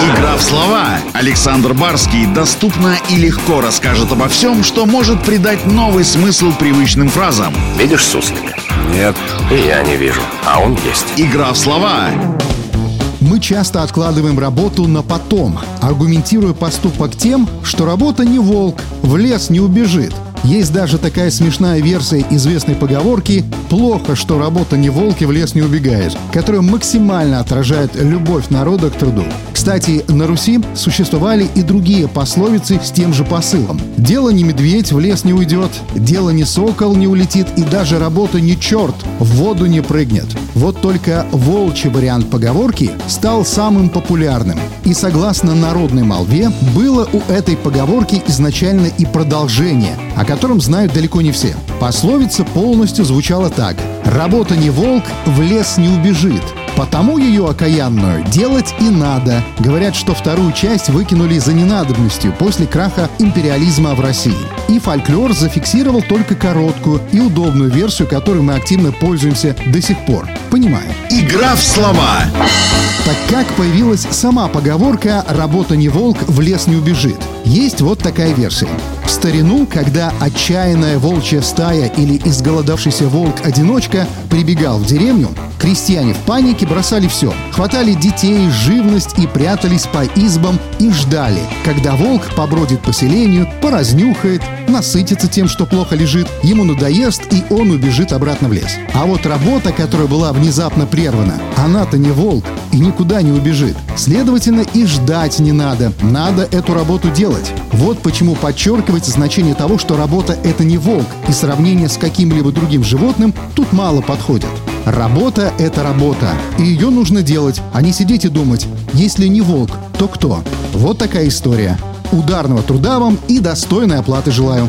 Игра в слова. Александр Барский доступно и легко расскажет обо всем, что может придать новый смысл привычным фразам. Видишь суслика? Нет. И я не вижу, а он есть. Игра в слова. Мы часто откладываем работу на потом, аргументируя поступок тем, что работа не волк, в лес не убежит. Есть даже такая смешная версия известной поговорки «плохо, что работа не волк и в лес не убегает», которая максимально отражает любовь народа к труду. Кстати, на Руси существовали и другие пословицы с тем же посылом. «Дело не медведь, в лес не уйдет», «Дело не сокол, не улетит» и даже «Работа не черт, в воду не прыгнет». Вот только волчий вариант поговорки стал самым популярным. И согласно народной молве, было у этой поговорки изначально и продолжение, о котором знают далеко не все. Пословица полностью звучала так. «Работа не волк, в лес не убежит». Потому ее окаянную делать и надо. Говорят, что вторую часть выкинули за ненадобностью после краха империализма в России. И фольклор зафиксировал только короткую и удобную версию, которой мы активно пользуемся до сих пор. Понимаю. Игра в слова. Так как появилась сама поговорка «работа не волк, в лес не убежит»? Есть вот такая версия. В старину, когда отчаянная волчья стая или изголодавшийся волк-одиночка прибегал в деревню, крестьяне в панике бросали все. Хватали детей, живность и прятались по избам и ждали, когда волк побродит по селению, поразнюхает, насытится тем, что плохо лежит, ему надоест, и он убежит обратно в лес. А вот работа, которая была внезапно прервана, она-то не волк никуда не убежит. Следовательно, и ждать не надо. Надо эту работу делать. Вот почему подчеркивается значение того, что работа — это не волк, и сравнение с каким-либо другим животным тут мало подходит. Работа — это работа, и ее нужно делать, а не сидеть и думать, если не волк, то кто? Вот такая история. Ударного труда вам и достойной оплаты желаю.